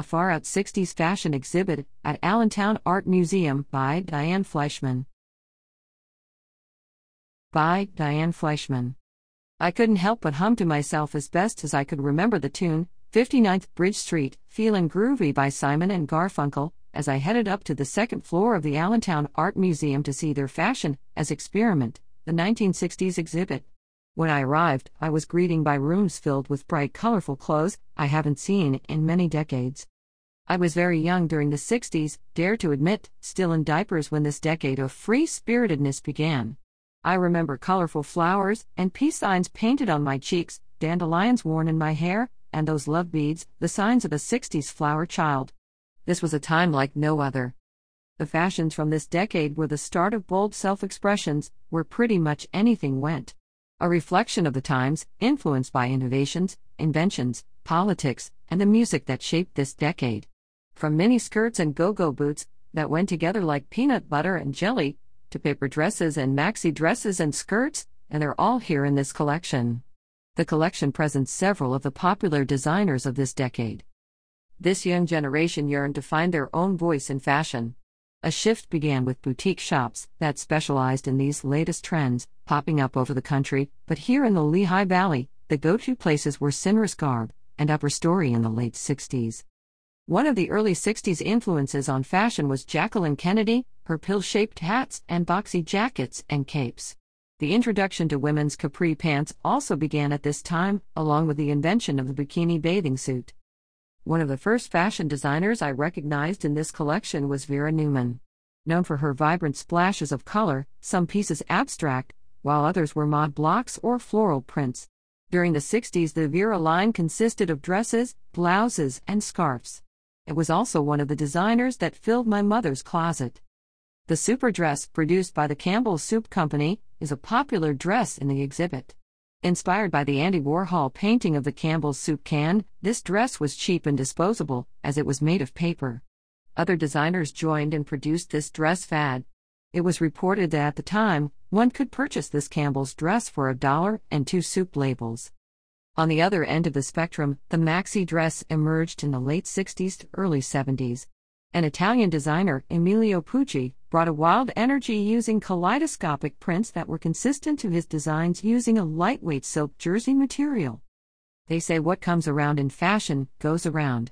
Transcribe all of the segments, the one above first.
a far out 60s fashion exhibit at Allentown Art Museum by Diane Fleischman. By Diane Fleischman. I couldn't help but hum to myself as best as I could remember the tune, 59th Bridge Street, Feelin' Groovy by Simon and Garfunkel, as I headed up to the second floor of the Allentown Art Museum to see their fashion as experiment, the 1960s exhibit. When I arrived, I was greeted by rooms filled with bright, colorful clothes I haven't seen in many decades. I was very young during the 60s, dare to admit, still in diapers when this decade of free spiritedness began. I remember colorful flowers and peace signs painted on my cheeks, dandelions worn in my hair, and those love beads, the signs of a 60s flower child. This was a time like no other. The fashions from this decade were the start of bold self expressions, where pretty much anything went. A reflection of the times, influenced by innovations, inventions, politics, and the music that shaped this decade. From mini skirts and go go boots that went together like peanut butter and jelly, to paper dresses and maxi dresses and skirts, and they're all here in this collection. The collection presents several of the popular designers of this decade. This young generation yearned to find their own voice in fashion. A shift began with boutique shops that specialized in these latest trends, popping up over the country, but here in the Lehigh Valley, the go to places were Cineris Garb and Upper Story in the late 60s. One of the early 60s influences on fashion was Jacqueline Kennedy, her pill shaped hats and boxy jackets and capes. The introduction to women's capri pants also began at this time, along with the invention of the bikini bathing suit. One of the first fashion designers I recognized in this collection was Vera Neumann. Known for her vibrant splashes of color, some pieces abstract, while others were mod blocks or floral prints. During the 60s, the Vera line consisted of dresses, blouses, and scarves. It was also one of the designers that filled my mother's closet. The Souper dress, produced by the Campbell Soup Company, is a popular dress in the exhibit. Inspired by the Andy Warhol painting of the Campbell's soup can, this dress was cheap and disposable, as it was made of paper. Other designers joined and produced this dress fad. It was reported that at the time, one could purchase this Campbell's dress for a dollar and two soup labels. On the other end of the spectrum, the maxi dress emerged in the late 60s to early 70s. An Italian designer, Emilio Pucci, brought a wild energy using kaleidoscopic prints that were consistent to his designs using a lightweight silk jersey material. They say what comes around in fashion goes around.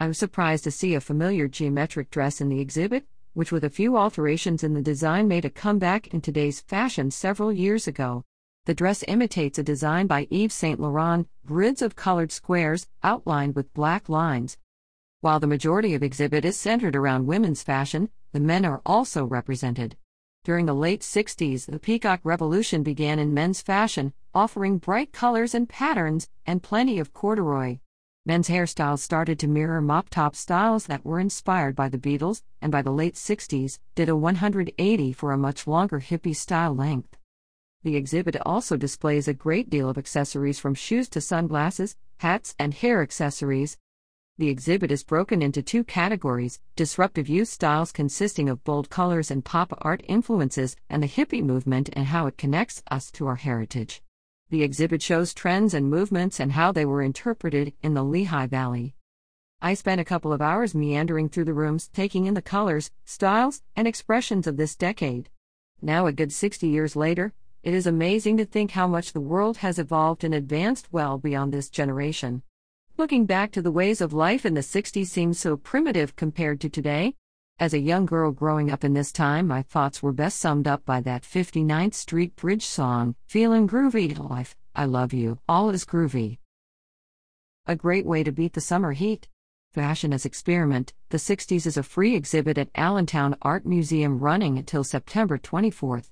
I was surprised to see a familiar geometric dress in the exhibit, which, with a few alterations in the design, made a comeback in today's fashion several years ago. The dress imitates a design by Yves Saint Laurent, grids of colored squares, outlined with black lines. While the majority of exhibit is centered around women's fashion, the men are also represented. During the late 60s, the peacock revolution began in men's fashion, offering bright colors and patterns, and plenty of corduroy. Men's hairstyles started to mirror mop top styles that were inspired by the Beatles, and by the late 60s, did a 180 for a much longer hippie style length. The exhibit also displays a great deal of accessories from shoes to sunglasses, hats, and hair accessories, the exhibit is broken into two categories disruptive youth styles consisting of bold colors and pop art influences, and the hippie movement and how it connects us to our heritage. The exhibit shows trends and movements and how they were interpreted in the Lehigh Valley. I spent a couple of hours meandering through the rooms, taking in the colors, styles, and expressions of this decade. Now, a good 60 years later, it is amazing to think how much the world has evolved and advanced well beyond this generation. Looking back to the ways of life in the 60s seems so primitive compared to today. As a young girl growing up in this time, my thoughts were best summed up by that 59th Street Bridge song, Feelin' Groovy Life, I Love You, All is Groovy. A great way to beat the summer heat. Fashion as Experiment, the 60s is a free exhibit at Allentown Art Museum running until September 24th.